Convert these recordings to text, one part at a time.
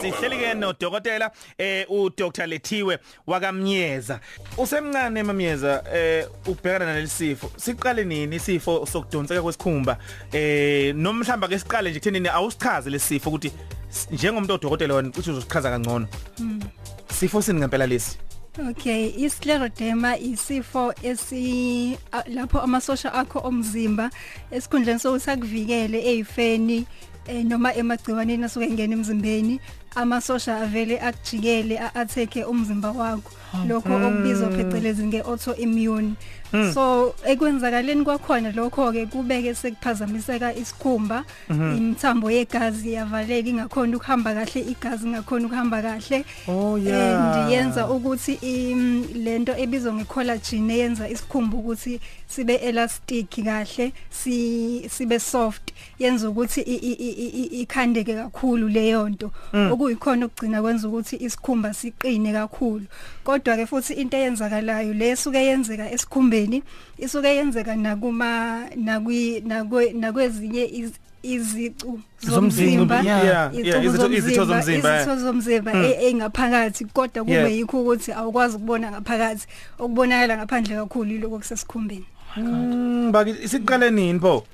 Sihleli ke no dokotela eh u Dr Lethiwe wakamnyeza. Usemncane mamnyeza eh ubhekana nalesifo. Siqale nini isifo sokudonseka kwesikhumba? Eh nomhlamba ke siqale nje kuthenini awusichaze lesifo ukuthi njengomuntu odokotela wena uthi uzosichaza kangcono. Sifo sini ngempela lesi? Okay, iscleroderma isifo esi a- lapho amasosha akho omzimba esikhundleni sokuthi akuvikele ezifeni eh, noma emagciwaneni asuke engena emzimbeni. Amasosha avele akujikele a- atheke umzimba wakho. Lokho okubizwa phecelezi ngeautoimmune. So ekwenzakaleni kwakhona lokho ke kubeke sekuphazamiseka isikhumba imithambo yegazi yavaleka ingakhona ukuhamba kahle igazi ingakhona ukuhamba kahle. Oh, and yenza ukuthi lento ebizwa ngecollagen eyenza isikhumba ukuthi sibe elastic kahle si sibe soft yenza ukuthi ikhandeke kakhulu leyo nto okuyikhona ukugcina kwenza ukuthi isikhumba siqine kakhulu. Kodwa ke futhi into eyenzakalayo lesuke yenzeka esikhumbeni isuke yenzeka nakuma nakwi nakwe- nakwezinye iz- izicu Zomzimba, zomzimba. Yeah, yeah, izicubu izitho- izitho zomzimba, izitho zomzimba Mm. e- engaphakathi kodwa Yeah. kube yikho ukuthi awukwazi ukubona ngaphakathi okubonakala ngaphandle kakhulu iloko kusesikhumbeni Mm baki siqale nini pho?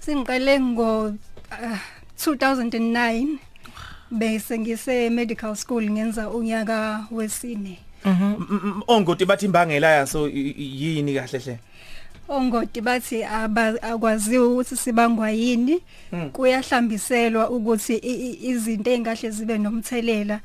singiqale ngo ah, 2009 bese ngise medical school ngenza unyaka wesine M- m- Ongoti bathi imbangela yaso yini kahle hle? ongoti bathi aba- akwaziwe ukuthi sibangwa yini Mm. kuyahlambiselwa ukuthi izinto engahle zibe nomthelela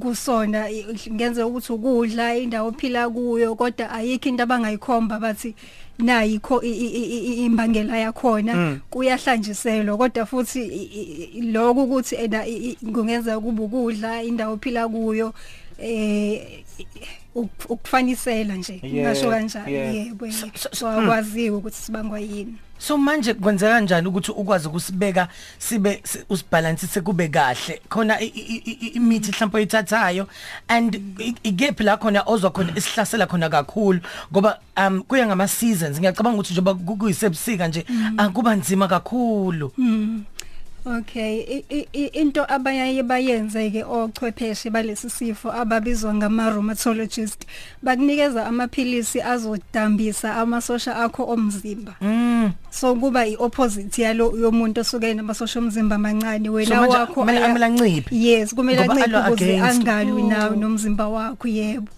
kusona i- ngenze ukuthi ukudla indawo ophila kuyo kodwa ayikho into abangayikhomba bathi nayikho i- i- i- i- imbangela yakhona Mm. kuyahlanjiselwa kodwa futhi i- i- i- lokho ukuthi ena i- i- kungenza kube ukudla indawo ophila kuyo eh uk- ukufanisela nje Yeah, ngasho kanjalo yeah. yebo So- so- so akwaziwe ukuthi sibangwa yini So manje kwenzeka kanjani ukuthi ukwazi ukusibeka sibe si- usibalansise kube kahle? Khona i- i- i- i- imithi mhlawumbe oyithathayo and i- ikephi la khona ozwa khona isihlasela khona kakhulu? Ngoba um kuya ngama seasons ngiyacabanga ukuthi njengoba ku- kuyisebusika nje akuba nzima kakhulu. Okay i- i- i- into abayaye bayenze ke ochwepheshe balesi sifo ababizwa ngama rheumatologist bakunikeza amaphilisi azodambisa amasosha akho omzimba mm so kuba iopposite yalo yomuntu osuke namasosha omzimba amancane So wena manje wakho kumele aya- amele anciphe? yes kumele Ngoba anciphe alwa ukuze against. angalwi nawo Oh. nomzimba wakho yebo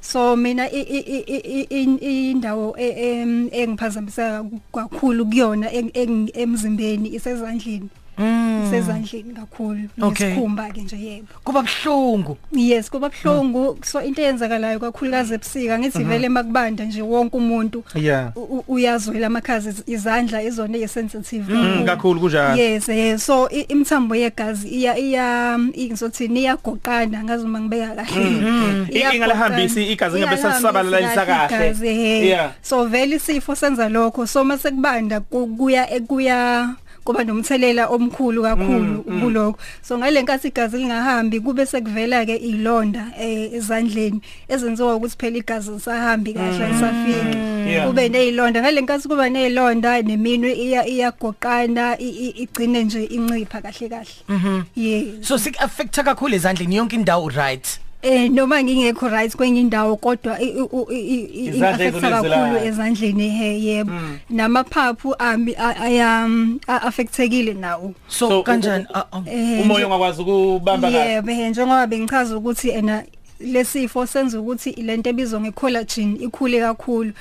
so mina i- i- i- i- i- indawo e- em- engiphazamiseka kakhulu kuyona eng- eng- emzimbeni isezandleni mm. Isezandleni kakhulu. Okay. nesikhumba ke nje yebo. Kuba bhlungu yes kuba buhlungu. So into eyenzakalayo kakhulukazi ebusika ngithi vele makubanda nje wonke umuntu Yeah. u- u- uyazwela amakhazi iz- izandla izona esensitive Mm, kakhulu. kunjalo. yes yes so i- imithambo yegazi iya iya ngizothini iyagoqana ngazi uma ngibeka kahle. I- ingalahambisi igazi ngabe selisabalalisa kahle. kahle Yeah. so vele isifo senza lokho. So mase kubanda ku- kuya kuya kuba nomthelela omkhulu kakhulu kuloko so ngalenkathi igazi lingahambi kube sekuvela ke ilonda eh, ezandleni ezenziwa ukuthi phela igazi lisahambi kahle lisafiki Yeah. kube nezilonda ngalenkathi kuba nezilonda neminwe iya iyagoqana i- i- igcine nje incipha kahle kahle. Yes. So sik affecta kakhulu ezandleni yonke indawo right? Eh noma ngingekho right kwenye indawo kodwa i- u- i- i- i- Izandla i-affecta kakhulu ezilezelayo. ezandleni he yebo namaphaphu ami a- aya affectekile nawo so So, kanjani? u- Ah, ah. Eh, Umoya ungakwazi ukubamba kahle. yebo he, njengoba bengichaza ukuthi ena lesifo senza ukuthi lento ebizwa ngecollagen ikhule kakhulu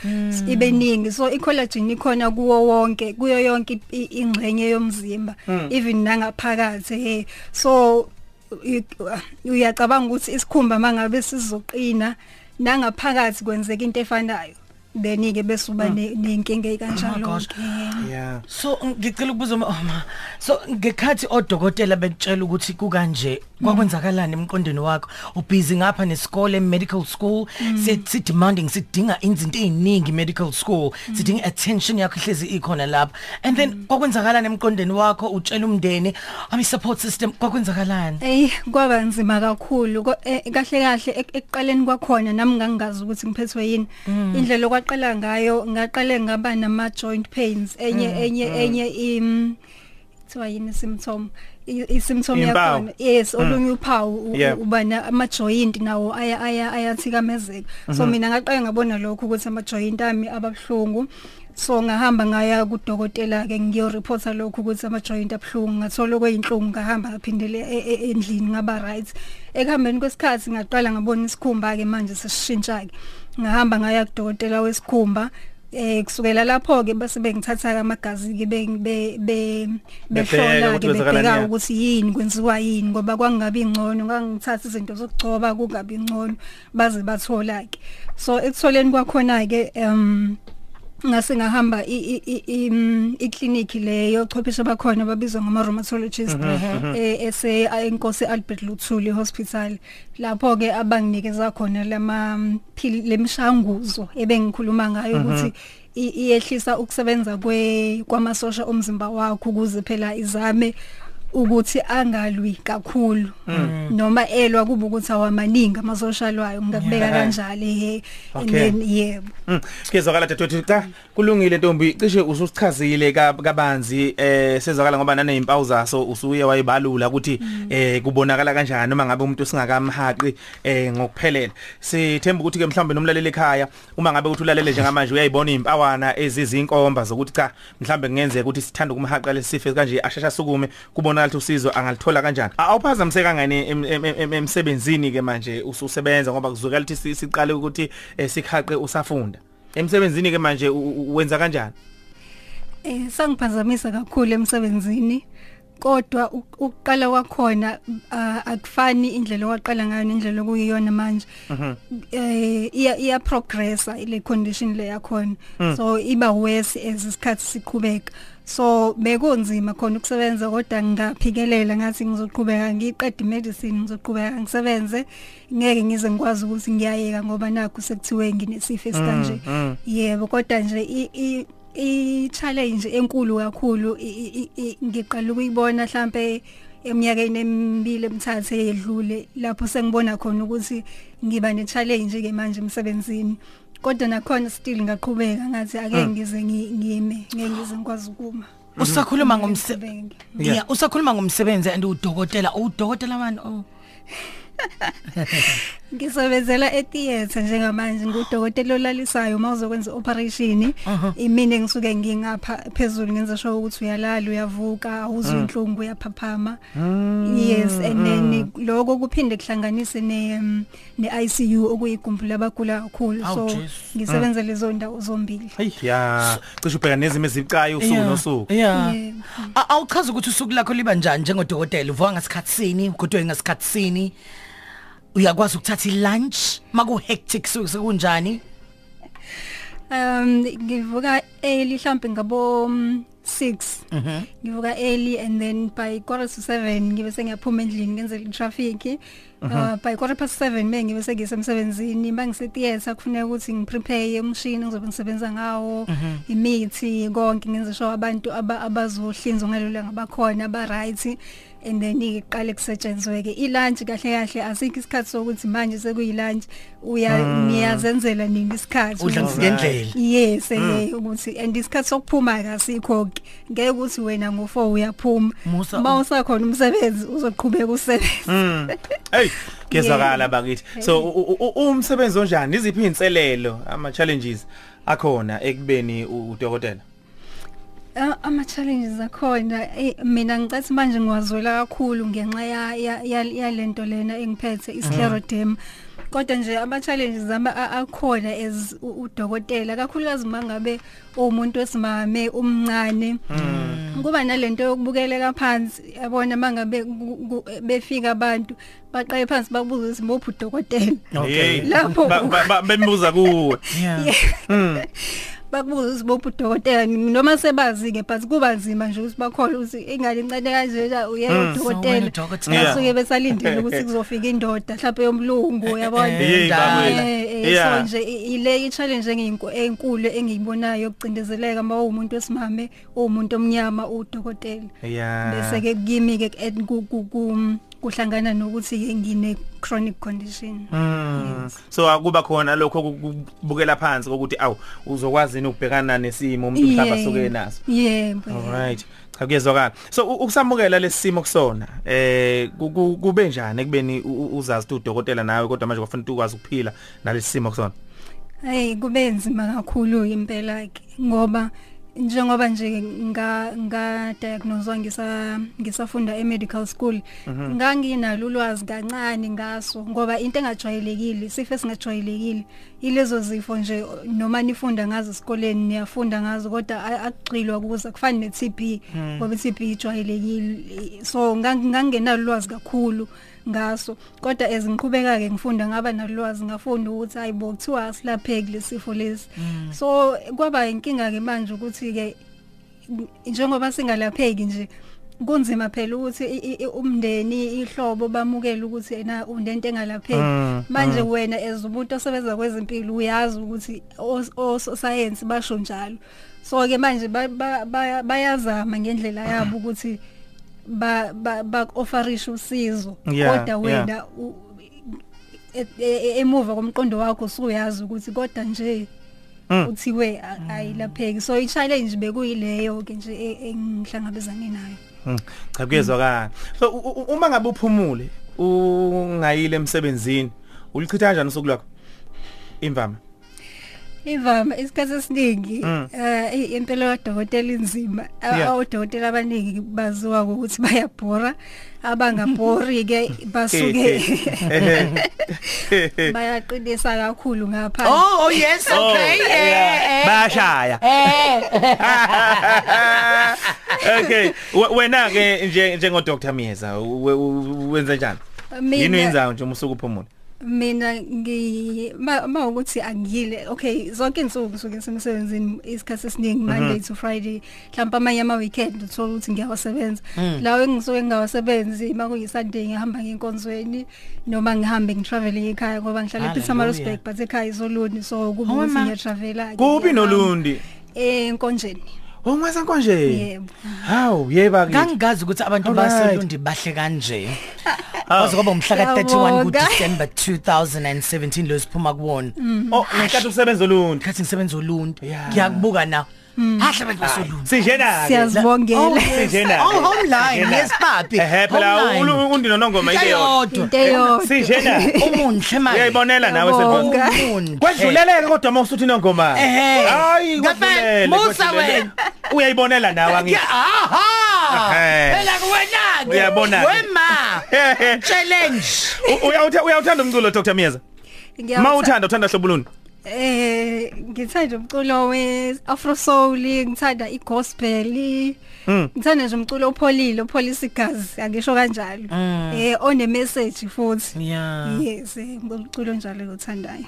ibe ningi. So icollagen ikhona kuwo wonke kuyo yonke i- i- ingxenye yomzimba even nangaphakathi he. So i- uyacabanga ukuthi isikhumba mangabe sizoqina nangaphakathi kwenzeka into efanayo? Then ke bese uba ne- nenkinga ekanjalo gosh. ke Yeah. so ngicela ukubuza uma- oh ma so ngekhathi odokotela betshela ukuthi kukanje kwakwenzakalani emqondweni wakho? Ubusy ngapha nesikole medical school sithi demanding sidinga izinto eziningi medical school sidinga attention yakho hlezi ikhona lapha. And then kwakwenzakalani emqondweni wakho? Utshela umndeni ami support system kwakwenzakalani? Ey kwaba nzima kakhulu. Ko- eh, kahle kahle ek- ekuqaleni kwakhona nami ngangazi ukuthi ngiphethwe yini. Indlela okwa- ngaqala ngayo ngaqale ngaba nama joint pains. Enye Mm, enye enye im kuthiwa yini symptom I- i-symptom Impawu. yakhona. Yes olunye uphawu u- Yeah. uba na- ama joint nawo aya aya ayathikamezeka. So mina ngaqale ngabona lokho ukuthi ama joint ami ababhlungu so ngahamba ngaya kudokotela ke ngiyo reporta lokho ukuthi ama joint abhlungu ngathola kweyinhlungu ngahamba ngaphindele e- e- endlini ngaba right ekuhambeni kwesikhathi ngaqala ngabona isikhumba ke manje sesishintsha ke ngahamba ngaya kudokotela wesikhumba eh kusukela lapho ke base bengithatha amagazi ke be be be- Bebheka behlola ukuthi ke kwenzakalani, bebheka yeah. ukuthi yini kwenziwa yini ngoba kwangabi ingcono ngangithatha izinto zokugcoba kungabi ingcono baze bathola ke so ekutholeni kwakhona ke um ngase ngahamba i i- i im- iclinic leyo chwepheshe bakhona babizwa ngama rheumatologist eh ese enkosi Albert Luthuli Hospital. Lapho ke abanginikeza khona lama phili lemishanguzo ebengikhuluma ngayo ukuthi i- iyehlisa ukusebenza kwe kwamasosha omzimba wakho ukuze phela izame ukuthi angalwi kakhulu. Noma elwa kuba ukuthi awamaningi amasosha lwayo ngakubeka kanjalo he. And Okay. then yebo Mm. Kezwakala dadewethu. Cha kulungile ntombi. Cishe ususichazile ka- kabanzi eh sezwakala ngoba nane impawu zaso usuye wayibalula ukuthi eh kubonakala kanjani noma ngabe umuntu singakamhaqi eh ngokuphelela. Sithemba ukuthi ke mhlawumbe nomlaleli ekhaya uma ngabe uthi ulalele njengamanje uyayibona impawana ezizinkomba zokuthi cha mhlawumbe kungenzeka ukuthi sithanda ukumhaqa lesifo kanje ashesha sukume kubonakala ukuthi usizo angalithola kanjani? A- awuphazamiseka ngani em- em- em- emsebenzini ke manje ususebenza ngoba kuzukela ukuthi si- siqale ukuthi eh, sikhaqe usafunda. Emsebenzini ke manje u- u- wenza kanjani? Eh sangiphazamisa kakhulu emsebenzini kodwa u- ukuqala kwakhona ah, akufani indlela oqala ngayo nendlela okuyiyona manje. Eh iya iya progressa ile condition le yakhona. So iba worse as isikhathi siqhubeka. So bekunzima khona ukusebenza kodwa ngaphikelela ngathi ngizoqhubeka ngiqede medicine ngizoqhubeka ngisebenze. Ngeke ngize ngikwazi ukuthi ngiyayeka ngoba nakho sekuthiwe nginesifo esikanje. Yebo kodwa nje i- i challenge enkulu kakhulu ngiqala ukuyibona mhlambe eminyakeni emibili emithathu eyedlule lapho sengibona khona ukuthi ngiba ne challenge ke manje emsebenzini. Kodwa nakhona still ngaqhubeka ngathi ake ngize ngi- ngime ngeke ngize ngikwazi ukuma. Usakhuluma ngomsebenzi Ngisebenze. Yeah. yeah. Usakhuluma ngomsebenzi and udokotela udokotela mani oh. Ngisebenzela etheater njengamanje ngudokotela olalisayo mawuzokwenza operation imini ngisuke ngingapha phezulu ngenza sure ukuthi uyalala uyavuka uzwe inhlungu uyaphaphama. Yes and then lokho kuphinde kuhlanganise ne um, ne ICU okuyigumbu labagula kakhulu. Awu, so Jesu. ngisebenza lezo ndawo zombili. Hey ya. Cishe ubheka nezimo ezibucayi usuku Yeah. nosuku. Yeah. Yebo. A- awuchaza ukuthi usuku lakho liba njani njengodokotela? Uvuka ngasikhathi sini? Ugodwe ngasikhathi sini? Uyakwazi ukuthatha ilunch? Maku hectic sekunjani? Um ngivuka early mhlambe ngabo mm, 6 ngivuka early and then by quarter to 7 ngibe sengiyaphuma endlini ngenze i traffic uh, by quarter past 7 manje ngibe sengisemsebenzini mangise theater kufuneka ukuthi ngiprepare umshini ngizobe ngisebenza ngawo imithi konke ngenze sure abantu aba- abazohlinzwa ngalolu ngabakhona ba right and then iqale kusetshenzwe ke ilunch kahle kahle asikho isikhathi sokuthi manje sekuyilunch. Uya niyazenzela nini isikhathi? Udla ukuthi- ngendlela. Yes eh ukuthi and isikhathi sokuphuma kasikho ke. Ngeke ukuthi wena ngo4 uyaphuma. Musa- mawusakhona umsebenzi uzoqhubeka usebenza Mm. hey kezwakala bakithi. So u- u- u- umsebenzi onjani? Iziphi inselelo ama challenges akhona ekubeni u- udokotela? Ah, ama challenges akhona. Eh, mina ngicathi manje ngiwazwela kakhulu ngenxa ya ya- ya- yalento lena engiphethe iscleroderma kodwa nje ama challenges ama a- akhona as u- udokotela kakhulukazi mangabe umuntu wesimame umncane. Kuba nalento yokubukeleka phansi yabona mangabe ku- ku- befika abantu baqaye phansi babuza ukuthi mbophi udokotela. Okay. Hey, Lapho- ba- ba- ba- bembuza kuwe. yeah bakubuza ukuthi bophi udokotela noma sebazi ke but kuba nzima nje ukuthi bakholwe ukuthi ingane incane kanje ja uyena So wena udokotela udokotela. Yeah. basuke besalindile ukuthi kuzofika indoda mhlawumbe yomlungu uyabona Hey, bakwethu. Eh, eh, Yeah. so nje i- ile i challenge engiyinko enkulu engiyibonayo yokucindezeleka uma umuntu wesimame umuntu omnyama udokotela yeah bese ke kimi ke ku ku- ku- kuhlangana nokuthi ngine chronic condition Mm. So akuba khona lokho kubukela phansi ukuthi awu uzokwazi ukubhekana nesimo umuntu mhlawumbe asuke naso. yebo Alright. Cha kuyezwakala. So ukusamukela lesimo kusona eh ku- ku- kube njani u- uzazi udokotela nawe kodwa manje ukuthi ukwazi ukuphila nalesimo kusona. Hey kube nzima kakhulu impela ke ngoba njengoba nje nga nga diagnosewa ngisa ngisafunda e medical school nganginalo ulwazi kancane ngaso ngoba into engajwayelekile sifo singajwayelekile ilezo zifo nje noma nifunda ngazo esikoleni niyafunda ngazo kodwa a- akugxilwa kuza kufana ne TB ngoba i TB ijwayelekile. So ngang- ngangenalo ulwazi kakhulu. Ngaso. Kodwa ezingiqhubeka ke ngifunda ngaba nalwazi ngafunda ukuthi hayibo kuthiwa asilapheki lesifo lesi. So kwaba inkinga ke manje ukuthi ke njengoba singalapheki nje kunzima phela ukuthi i- i- i- umndeni ihlobo bamukele ukuthi ena unento engalapheki. Mm, manje wena as umuntu osebenza kwezempilo uyazi ukuthi ososayensi basho njalo. So ke manje ba- ba- baya- bayazama ngendlela yabo ukuthi ba ba bakofarisha usizo Yeah, kodwa wena u- e- e- emuva komqondo wakho usuyazi ukuthi kodwa nje Mm. uthiwe a- ayilapheki so i challenge bekuyileyo ke nje e- engihlangabezane nayo Mm, Cha kuyezwakala. So u- u- uma ngabe uphumule ungayile emsebenzini ulichitha kanjani usuku lakho? Imvama. Ivama isikhathi esiningi Mm. eh impela kadokotela inzima Yeah. odokotela abaningi baziwa ukuthi bayabhora abangabhori ke basuke bayaqinisa kakhulu ngapha Oh, oh yes, okay. Eh. Bayashaya. Okay, we- wena ke nje njengo Dr Miyeza we- u- wenza njani? Yini yenzayo nje umusuku uphumule? Mina ngi ma ma ukuthi angiyile. Okay zonke insuku ngisuke semsebenzini isikhathi esiningi Monday to Friday mhlawumbe amanye ama weekend uthola ukuthi ngiyawasebenza. Lawo engisuke ngingawasebenzi makuyi Sunday ngihamba ngenkonzweni noma ngihambe ngitraveling ekhaya ngoba ngihlala ePietermaritzburg but ekhaya izoluni so kuba Oh, ukuthi ma. ngiyatravela Kuphi nolundi? eh enkonjeni Ongweza konje? yebo Hawu, yeba ke. Kangazi ukuthi abantu Alright. baselundi bahle kanje. Kwaze kwaba umhla ka 31 ku Ngiyabonga. December 2017 lo siphuma kuwona. Oh, ngenkathi usebenza olundi. Khathi ngisebenza uLundi. Yeah. Ngiyakubuka na. Hahle abantu baselundi. Sinjena. siyazibongela Sinjena. Oh, homeline, yes papi. Eh phela Homeline. undi nonongoma Into ikeyo. eyodwa. into eyodwa Sinjena. Umuhle manje. Uyayibonela nawe Ngiyabonga. senkonzo. Umuhle. Kwedluleleke kodwa mawusuthi nongoma. Ehhe. Hayi, Ngempela, kwedlulele. Musa kwedlulele. wena. Uyayibonela nawe angithi. Ya aha. Ehhe. Phela kuwena. Uyabona ke. Wema. Challenge. U- uyawutha- Uyawuthanda umculo Dr Miyeza? Ngiyawutha- Mawuthanda uthanda hlobo luni? Eh ngithanda umculo we Afro Soul, ngithanda igospel. Mm. Ngithanda nje umculo opholile, opholisa igazi, angisho kanjalo. Eh one message futhi. Yeah. Yes, eh, umculo njalo ngothandayo.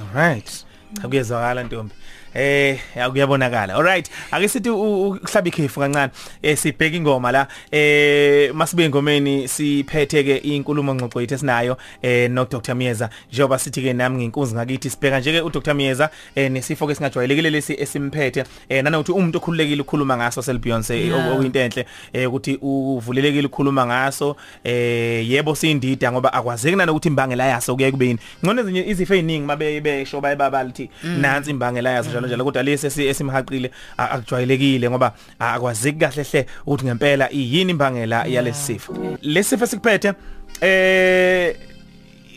Alright. Akuyezwakala Ntombi. Eh akuyabonakala. Alright. Ake sithi uhlaba ikhefu kancane. Eh sibheka ingoma la. Eh masibe engomeni siphethe ke inkulumo ngxoxo yethu esinayo eh no Dr Miyeza. Njengoba sithi ke nami nginkunzi ngakithi sibheka nje ke u Dr Miyeza eh nesifo ke singajwayelekile lesi esimphethe. Eh nanokuthi umuntu okhululekile ukukhuluma ngaso sel Beyonce Yeah. okuyinto enhle eh ukuthi uvulelekile ukukhuluma ngaso eh yebo sindida ngoba akwazeki nanokuthi imbangela yaso kuye kube yini ngcono ezinye izifo eziningi mabe besho bayibaba lithi nansi imbangela yaso njalo njalo kodwa lesi esi- esimhaqile akujwayelekile ngoba akwazeki kahle hle ukuthi ngempela iyini imbangela yalesifo lesifo sikuphethe eh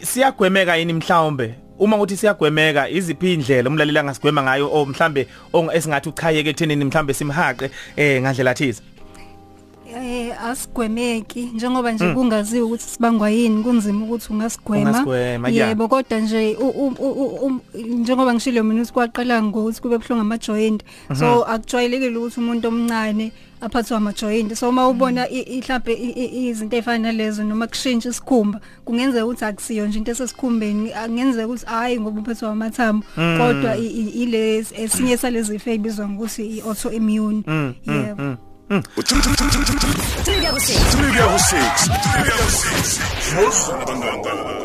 siyagwemeka yini mhlawumbe? Uma ukuthi siyagwemeka iziphi indlela umlaleli angasigwema ngayo o mhlambe esingathi uchayeke ekuthenini mhlambe simhaqe eh ngandlela thize? Eh asigwemeki njengoba nje kungaziwa ukuthi sibangwa yini kunzima ukuthi ungasigwema. Ungasigwema, yeah. Yebo kodwa nje u- u- u- u- njengoba ngishilo mina ukuthi kwaqala ngokuthi kube buhlungu ama joint. So akujwayelekile ukuthi umuntu omncane aphathwa ama joint. So uma ubona i- mhlambe i- i- izinto ezifana nalezo noma kushintsha isikhumba kungenzeka ukuthi akusiyo nje into esesikhumbeni angenzeka ukuthi hayi ngoba uphethwe amathambo kodwa i- i- ile esinye salezi zifo ebizwa ngokuthi i autoimmune. Yebo. 응. 트리비아고 6. 트리비아고 6. 트리비아고 6. 좋습니다.